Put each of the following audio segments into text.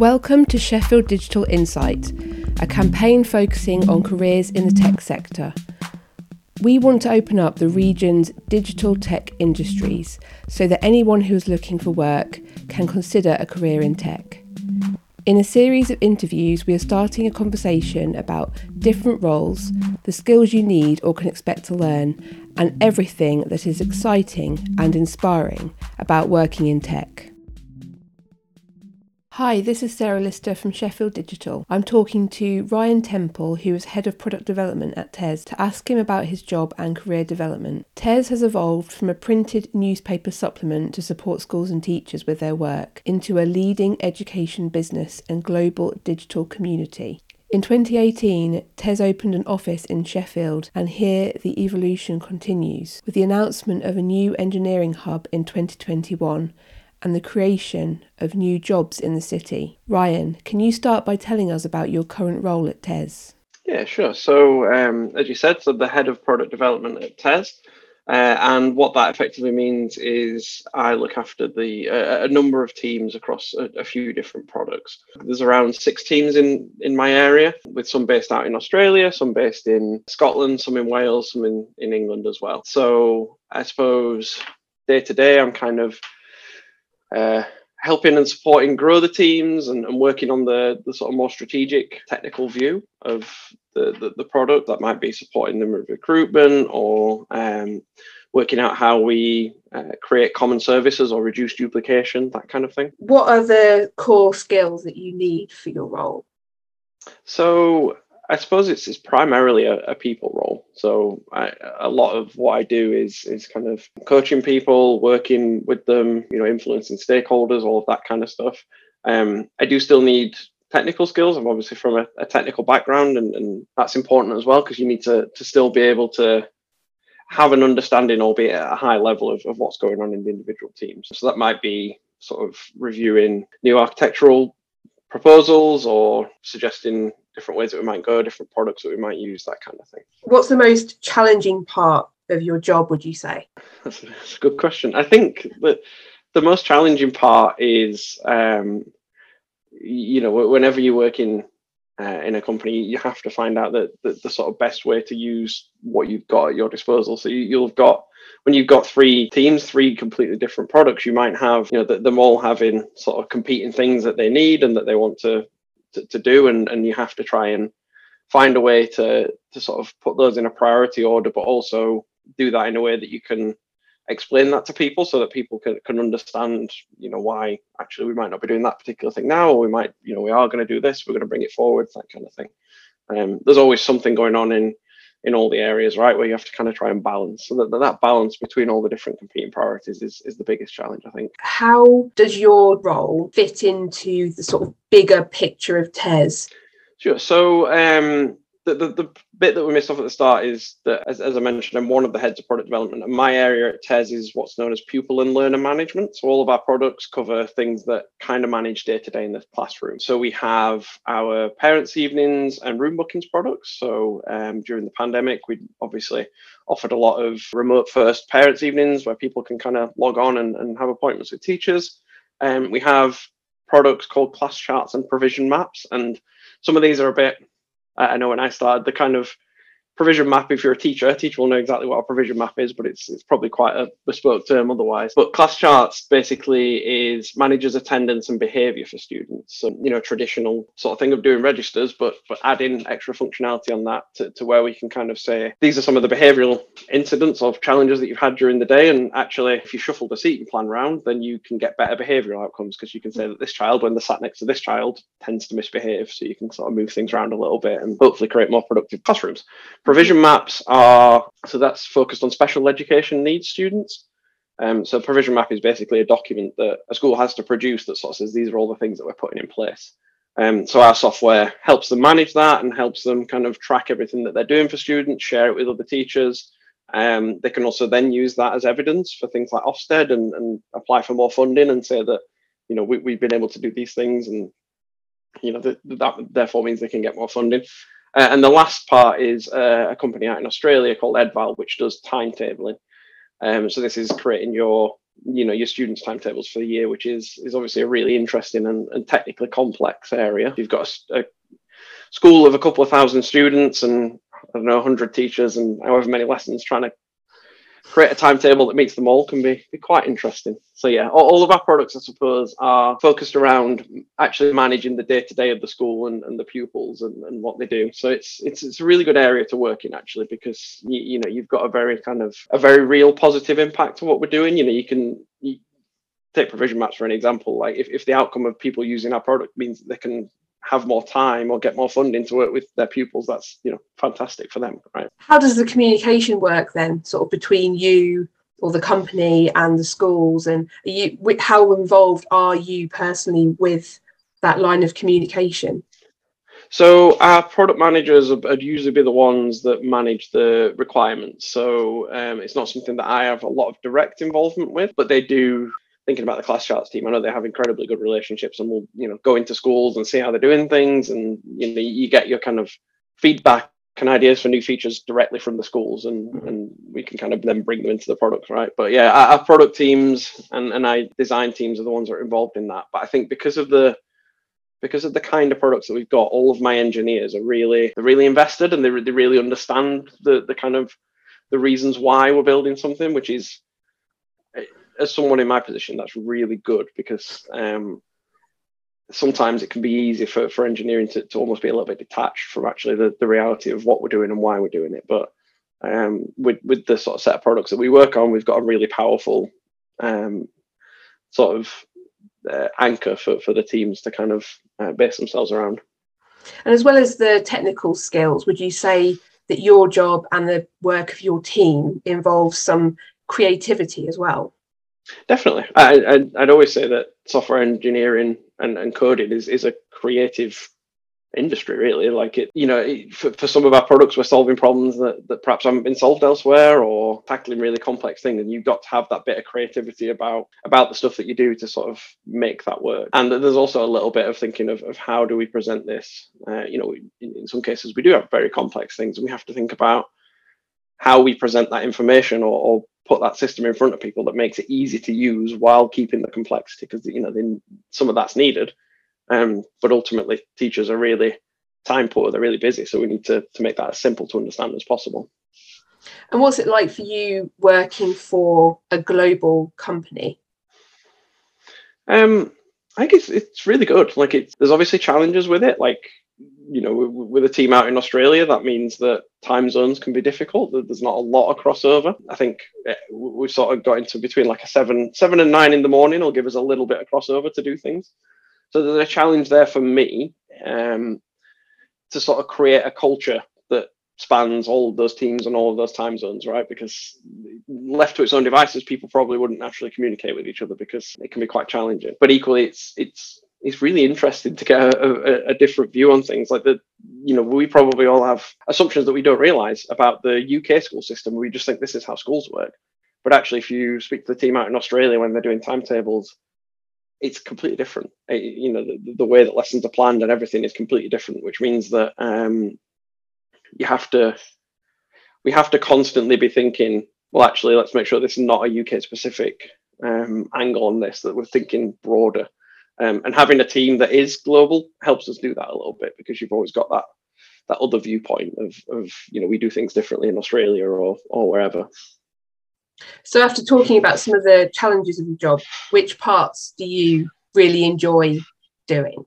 Welcome to Sheffield Digital Insight, a campaign focusing on careers in the tech sector. We want to open up the region's digital tech industries so that anyone who is looking for work can consider a career in tech. In a series of interviews, we are starting a conversation about different roles, the skills you need or can expect to learn, and everything that is exciting and inspiring about working in tech. Hi, this is Sarah Lister from Sheffield Digital. I'm talking to Ryan Temple, who is Head of Product Development at TES, to ask him about his job and career development. TES has evolved from a printed newspaper supplement to support schools and teachers with their work into a leading education business and global digital community. In 2018, TES opened an office in Sheffield, and here the evolution continues with the announcement of a new engineering hub in 2021 and the creation of new jobs in the city. Ryan, can you start by telling us about your current role at TES? Yeah, sure. So, um, as you said, so the head of product development at TES. Uh, and what that effectively means is I look after the uh, a number of teams across a, a, few different products. There's around six teams in in my area, with some based out in Australia, some based in Scotland, some in Wales, some in in England as well. So I suppose day to day, I'm kind of uh, helping and supporting grow the teams and, and, working on the, the sort of more strategic technical view of the, the, the product that might be supporting them with recruitment or um, working out how we uh, create common services or reduce duplication, that kind of thing. What are the core skills that you need for your role? So I suppose it's, it's primarily a, a people role. So I, a lot of what I do is is kind of coaching people, working with them, you know, influencing stakeholders, all of that kind of stuff. Um, I do still need technical skills. I'm obviously from a, a technical background, and, and that's important as well because you need to to still be able to have an understanding, albeit at a high level, of, of what's going on in the individual teams. So that might be sort of reviewing new architectural proposals or suggesting different ways that we might go, different products that we might use, that kind of thing. What's the most challenging part of your job, would you say? That's a, that's a good question. I think that the most challenging part is, um, you know, whenever you work in uh, in a company, you have to find out that the, the, sort of best way to use what you've got at your disposal. So you, you'll have got when you've got three teams, three completely different products, you might have, you know, the, them all having sort of competing things that they need and that they want to to, to do and, and you have to try and find a way to to sort of put those in a priority order but also do that in a way that you can explain that to people so that people can, can understand you know why actually we might not be doing that particular thing now or we might you know we are going to do this we're going to bring it forward that kind of thing. Um, there's always something going on in in all the areas right where you have to kind of try and balance. So that that balance between all the different competing priorities is is the biggest challenge i think. How does your role fit into the sort of bigger picture of tes sure. So um the, the, the bit that we missed off at the start is that, as, as I mentioned, I'm one of the heads of product development, and my area at TES is what's known as pupil and learner management. So all of our products cover things that kind of manage day to day in the classroom. So we have our parents' evenings and room bookings products. So um, during the pandemic, we obviously offered a lot of remote first parents' evenings where people can kind of log on and, and have appointments with teachers. Um, we have products called class charts and provision maps, and some of these are a bit I know when I started, the kind of provision map if you're a teacher. A teacher will know exactly what a provision map is but it's, it's probably quite a bespoke term otherwise. But class charts basically is manages attendance and behavior for students. So you know traditional sort of thing of doing registers but but adding extra functionality on that to, to where we can kind of say these are some of the behavioral incidents of challenges that you've had during the day. And actually if you shuffle the seating plan around then you can get better behavioral outcomes because you can say that this child when they're sat next to this child tends to misbehave. So you can sort of move things around a little bit and hopefully create more productive classrooms Provision maps are, so that's focused on special education needs students. Um, so provision map is basically a document that a school has to produce that sort of says these are all the things that we're putting in place. Um, so our software helps them manage that and helps them kind of track everything that they're doing for students, share it with other teachers. Um, they can also then use that as evidence for things like Ofsted and, and apply for more funding and say that, you know, we, have been able to do these things and, you know, that, that therefore means they can get more funding. Uh, and the last part is uh, a company out in Australia called Edval, which does timetabling. Um, so this is creating your you know your students' timetables for the year, which is is obviously a really interesting and, and technically complex area. You've got a, a school of a couple of thousand students and I don't know, 100 teachers and however many lessons trying to create a timetable that meets them all can be, be quite interesting. So yeah, all, all, of our products, I suppose, are focused around actually managing the day to day of the school and, and the pupils and, and what they do. So it's it's it's a really good area to work in actually because you, you know you've got a very kind of a very real positive impact to what we're doing. You know, you can you, take provision maps for an example. Like if, if the outcome of people using our product means that they can have more time or get more funding to work with their pupils that's you know fantastic for them right? How does the communication work then sort of between you or the company and the schools? And you how involved are you personally with that line of communication? So our product managers would usually be the ones that manage the requirements. So um, it's not something that I have a lot of direct involvement with, but they do thinking about the class charts team, I know they have incredibly good relationships, and we'll you know go into schools and see how they're doing things, and you know you get your kind of feedback and ideas for new features directly from the schools, and mm-hmm. and we can kind of then bring them into the product, right? But yeah, our, our product teams and and I design teams are the ones that are involved in that. But I think because of the because of the kind of products that we've got, all of my engineers are really they're really invested and they, they really understand the the kind of the reasons why we're building something, which is as someone in my position, that's really good because um, sometimes it can be easy for, for engineering to, to almost be a little bit detached from actually the, the reality of what we're doing and why we're doing it. But um, with, with the sort of set of products that we work on, we've got a really powerful um, sort of uh, anchor for, for the teams to kind of uh, base themselves around. And as well as the technical skills, would you say that your job and the work of your team involves some creativity as well? Definitely. I, I'd, I'd always say that software engineering and, and coding is, is a creative industry really. Like it you know for, for some of our products we're solving problems that, that perhaps haven't been solved elsewhere or tackling really complex things and you've got to have that bit of creativity about about the stuff that you do to sort of make that work. And there's also a little bit of thinking of, of how do we present this? Uh, you know in, in some cases we do have very complex things and we have to think about how we present that information or, or put that system in front of people that makes it easy to use while keeping the complexity because you know then some of that's needed. Um, but ultimately teachers are really time poor they're really busy so we need to, to make that as simple to understand as possible. And what's it like for you working for a global company? Um i think it's, it's really good. Like it's there's obviously challenges with it like you know, with a team out in Australia, that means that time zones can be difficult. There's not a lot of crossover. I think eh, we've sort of got into between like a seven, seven and nine in the morning will give us a little bit of crossover to do things. So there's a challenge there for me um, to sort of create a culture that spans all of those teams and all of those time zones, right? Because left to its own devices, people probably wouldn't naturally communicate with each other because it can be quite challenging. But equally, it's it's it's really interesting to get a, a, a, different view on things. Like that you know we probably all have assumptions that we don't realize about the uk school system. We just think this is how schools work. But actually if you speak to the team out in australia when they're doing timetables it's completely different. It, you know the, the, way that lessons are planned and everything is completely different which means that um, you have to we have to constantly be thinking well actually let's make sure this is not a uk specific um, angle on this that we're thinking broader um, and having a team that is global helps us do that a little bit because you've always got that that other viewpoint of, of you know we do things differently in Australia or or wherever. So after talking about some of the challenges of the job, which parts do you really enjoy doing?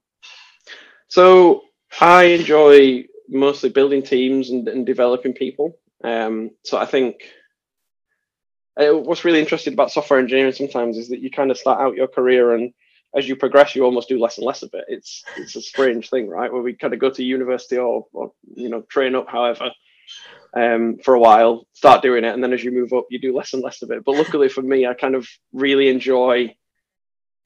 So I enjoy mostly building teams and, and developing people. Um, so I think uh, what's really interesting about software engineering sometimes is that you kind of start out your career and as you progress, you almost do less and less of it. It's it's a strange thing, right? Where we kind of go to university or, or you know train up, however, um, for a while, start doing it, and then as you move up, you do less and less of it. But luckily for me, I kind of really enjoy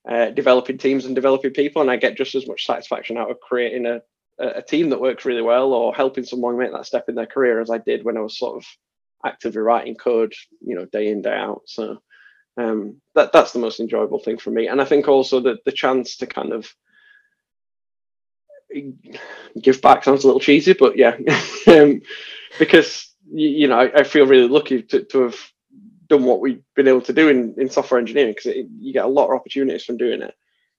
uh, developing teams and developing people, and I get just as much satisfaction out of creating a a team that works really well or helping someone make that step in their career as I did when I was sort of actively writing code, you know, day in day out. So um, that that's the most enjoyable thing for me and i think also that the chance to kind of give back sounds a little cheesy but yeah um, because you, you know I, I, feel really lucky to, to have done what we've been able to do in, in software engineering because you get a lot of opportunities from doing it.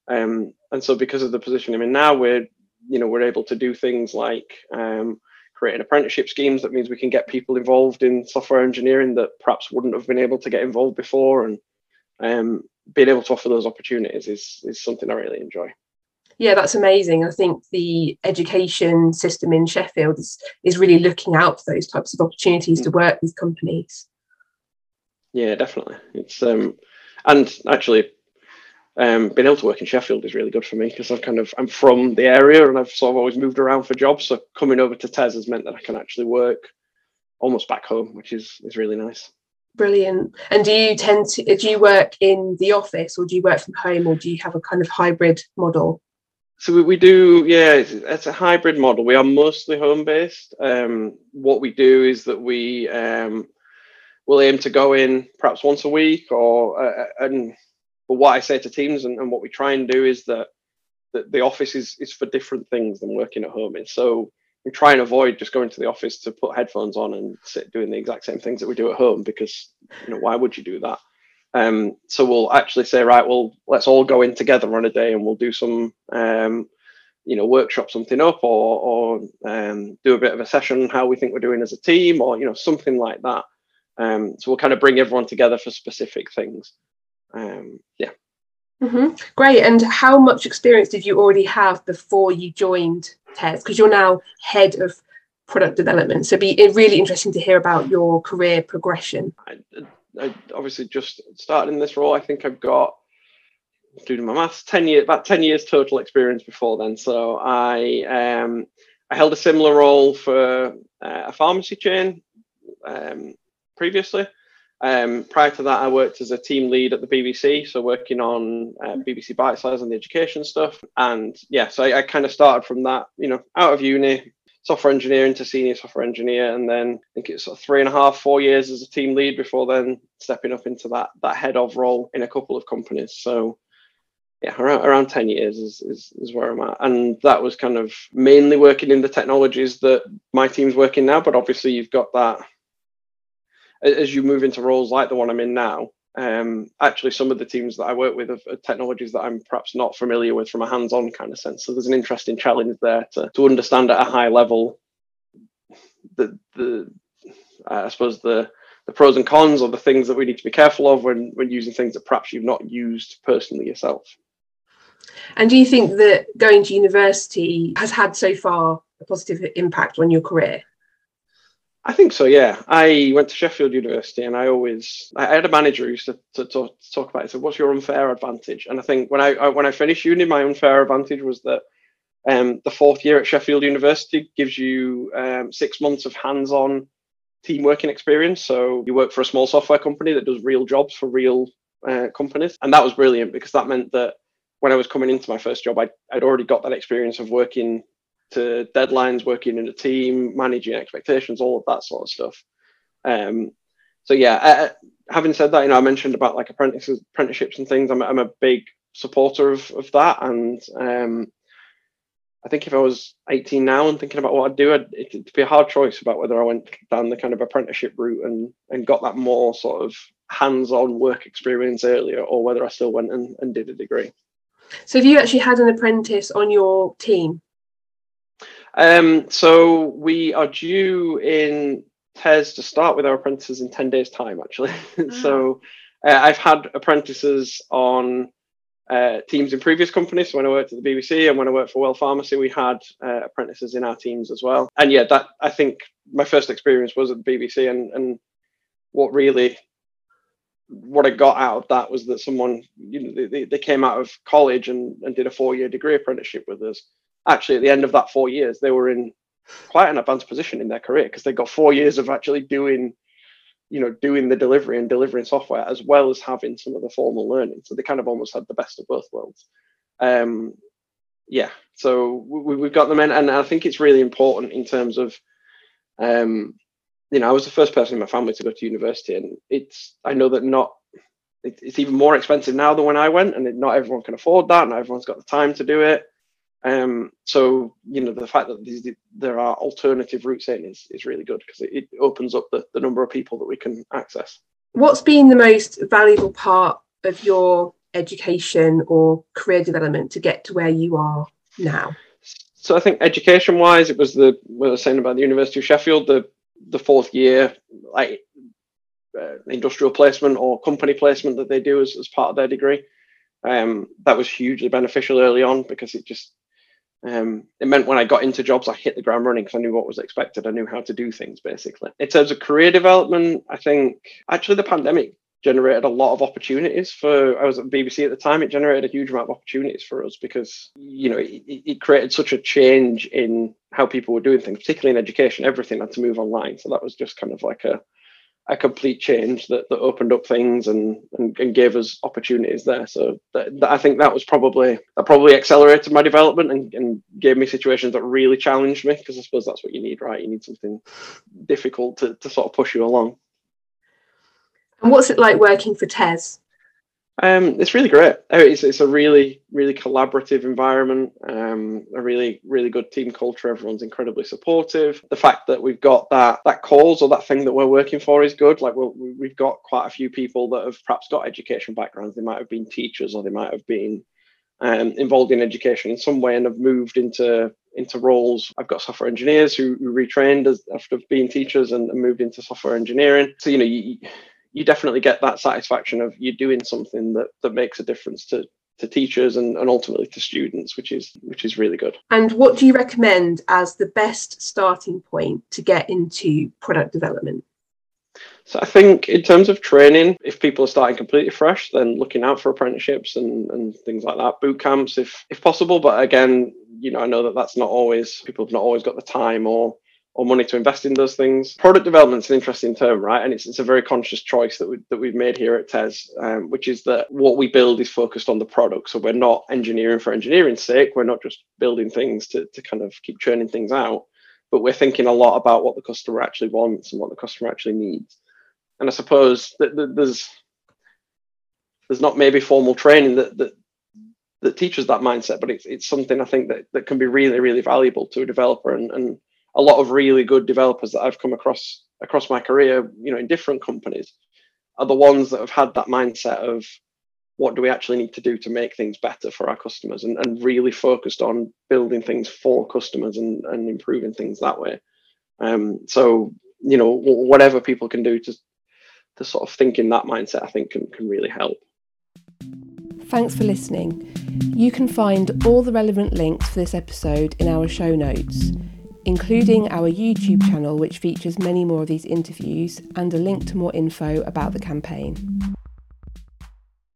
Um, and so because of the position I'm in now, we're you know we're able to do things like um, creating apprenticeship schemes. That means we can get people involved in software engineering that perhaps wouldn't have been able to get involved before, and um, being able to offer those opportunities is is something I really enjoy. Yeah, that's amazing. I think the education system in Sheffield is, is really looking out for those types of opportunities to mm. work with companies. Yeah, definitely. It's um, and actually, um, being able to work in Sheffield is really good for me because I've kind of I'm from the area and I've sort of always moved around for jobs. So coming over to TES has meant that I can actually work almost back home, which is is really nice. Brilliant. And do you tend to do you work in the office or do you work from home or do you have a kind of hybrid model? So we, we do, yeah, it's, it's, a hybrid model. We are mostly home based. Um, what we do is that we um, will aim to go in perhaps once a week, or uh, uh, and but what I say to teams and, and what we try and do is that, that the office is is for different things than working at home is. So we try and avoid just going to the office to put headphones on and sit doing the exact same things that we do at home because you know why would you do that? Um, so we'll actually say, right, well, let's all go in together on a day and we'll do some, um, you know, workshop something up or, or um, do a bit of a session on how we think we're doing as a team or, you know, something like that. Um, so we'll kind of bring everyone together for specific things. Um, yeah. Mm-hmm. Great. And how much experience did you already have before you joined TES? Because you're now head of product development. So it'd be really interesting to hear about your career progression. I, I obviously just started in this role. I think I've got doing my maths, 10 years, about 10 years total experience before then. So I um, I held a similar role for uh, a pharmacy chain um, previously. Um, prior to that, I worked as a team lead at the BBC, so working on uh, BBC Bitesize and the education stuff. And yeah, so I, I kind of started from that, you know, out of uni, software engineer into senior software engineer, and then I think it's sort of three and a half, four years as a team lead before then stepping up into that that head of role in a couple of companies. So yeah, around, around 10 years is, is, is where I'm at. And that was kind of mainly working in the technologies that my team's working now. But obviously, you've got that as you move into roles like the one I'm in now, um, actually some of the teams that I work with are, technologies that I'm perhaps not familiar with from a hands-on kind of sense. So there's an interesting challenge there to, to understand at a high level the the uh, I suppose the the pros and cons or the things that we need to be careful of when when using things that perhaps you've not used personally yourself. And do you think that going to university has had so far a positive impact on your career? I think so. Yeah, I went to Sheffield University, and I always I had a manager who used to, to, to talk about it. Said, "What's your unfair advantage?" And I think when I, I when I finished uni, my unfair advantage was that um, the fourth year at Sheffield University gives you um, six months of hands-on team working experience. So you work for a small software company that does real jobs for real uh, companies, and that was brilliant because that meant that when I was coming into my first job, I'd, I'd already got that experience of working to deadlines, working in a team, managing expectations, all of that sort of stuff. Um, so yeah, uh, having said that, you know, I mentioned about like apprentices, apprenticeships and things. I'm, I'm a big supporter of, of that, and um, I think if I was 18 now and thinking about what I'd do, I'd, it'd be a hard choice about whether I went down the kind of apprenticeship route and and got that more sort of hands-on work experience earlier, or whether I still went and, and did a degree. So, have you actually had an apprentice on your team? Um, so we are due in TES to start with our apprentices in 10 days' time, actually. so uh, I've had apprentices on uh, teams in previous companies. So when I worked at the BBC and when I worked for Well Pharmacy, we had uh, apprentices in our teams as well. And yeah, that I think my first experience was at the BBC, and and what really what I got out of that was that someone you know they, they came out of college and, and did a four year degree apprenticeship with us actually at the end of that four years, they were in quite an advanced position in their career because they got four years of actually doing, you know, doing the delivery and delivering software as well as having some of the formal learning. So they kind of almost had the best of both worlds. Um, yeah, so we, have got them in, and I think it's really important in terms of, um, you know, I was the first person in my family to go to university, and it's I know that not it's even more expensive now than when I went, and not everyone can afford that, not everyone's got the time to do it. Um, so you know the fact that these, there are alternative routes in is, is really good because it, it, opens up the, the number of people that we can access. What's been the most valuable part of your education or career development to get to where you are now? So I think education wise, it was the what I was saying about the University of Sheffield, the the fourth year like uh, industrial placement or company placement that they do as, as part of their degree. Um, that was hugely beneficial early on because it just um, it meant when I got into jobs, I hit the ground running because I knew what was expected. I knew how to do things basically. In terms of career development, I think actually the pandemic generated a lot of opportunities for I was at BBC at the time it generated a huge amount of opportunities for us because you know it, it, created such a change in how people were doing things particularly in education everything had to move online so that was just kind of like a a complete change that, that opened up things and, and, and gave us opportunities there. So that, that I think that was probably that probably accelerated my development and, and gave me situations that really challenged me because I suppose that's what you need, right? You need something difficult to, to sort of push you along. And what's it like working for TES? Um, it's really great. Oh, it's, it's a really, really collaborative environment, um, a really, really good team culture. Everyone's incredibly supportive. The fact that we've got that that cause or that thing that we're working for is good. Like we we've got quite a few people that have perhaps got education backgrounds. They might have been teachers or they might have been um, involved in education in some way and have moved into into roles. I've got software engineers who, who retrained as, after being teachers and, and moved into software engineering. So you know you you definitely get that satisfaction of you're doing something that that makes a difference to to teachers and, and ultimately to students which is which is really good and what do you recommend as the best starting point to get into product development so I think in terms of training, if people are starting completely fresh, then looking out for apprenticeships and, and things like that, boot camps if if possible. But again, you know, I know that that's not always people have not always got the time or or money to invest in those things. Product development is an interesting term, right? And it's, it's a very conscious choice that, we, that we've made here at TES, um, which is that what we build is focused on the product. So we're not engineering for engineering's sake. We're not just building things to, to kind of keep churning things out, but we're thinking a lot about what the customer actually wants and what the customer actually needs. And I suppose that, that there's there's not maybe formal training that, that that teaches that mindset, but it's, it's something I think that, that can be really, really valuable to a developer and, and a lot of really good developers that I've come across across my career, you know, in different companies, are the ones that have had that mindset of what do we actually need to do to make things better for our customers and, and really focused on building things for customers and, and improving things that way. Um, so, you know, whatever people can do to, to sort of think in that mindset, I think can, can really help. Thanks for listening. You can find all the relevant links for this episode in our show notes including our YouTube channel, which features many more of these interviews, and a link to more info about the campaign.